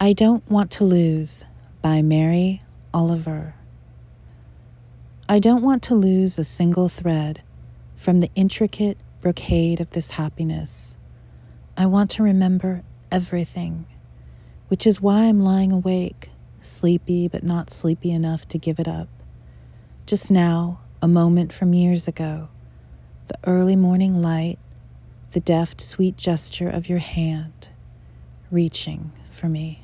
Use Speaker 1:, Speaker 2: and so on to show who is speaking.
Speaker 1: I Don't Want to Lose by Mary Oliver. I don't want to lose a single thread from the intricate brocade of this happiness. I want to remember everything, which is why I'm lying awake, sleepy but not sleepy enough to give it up. Just now, a moment from years ago, the early morning light, the deft, sweet gesture of your hand reaching for me.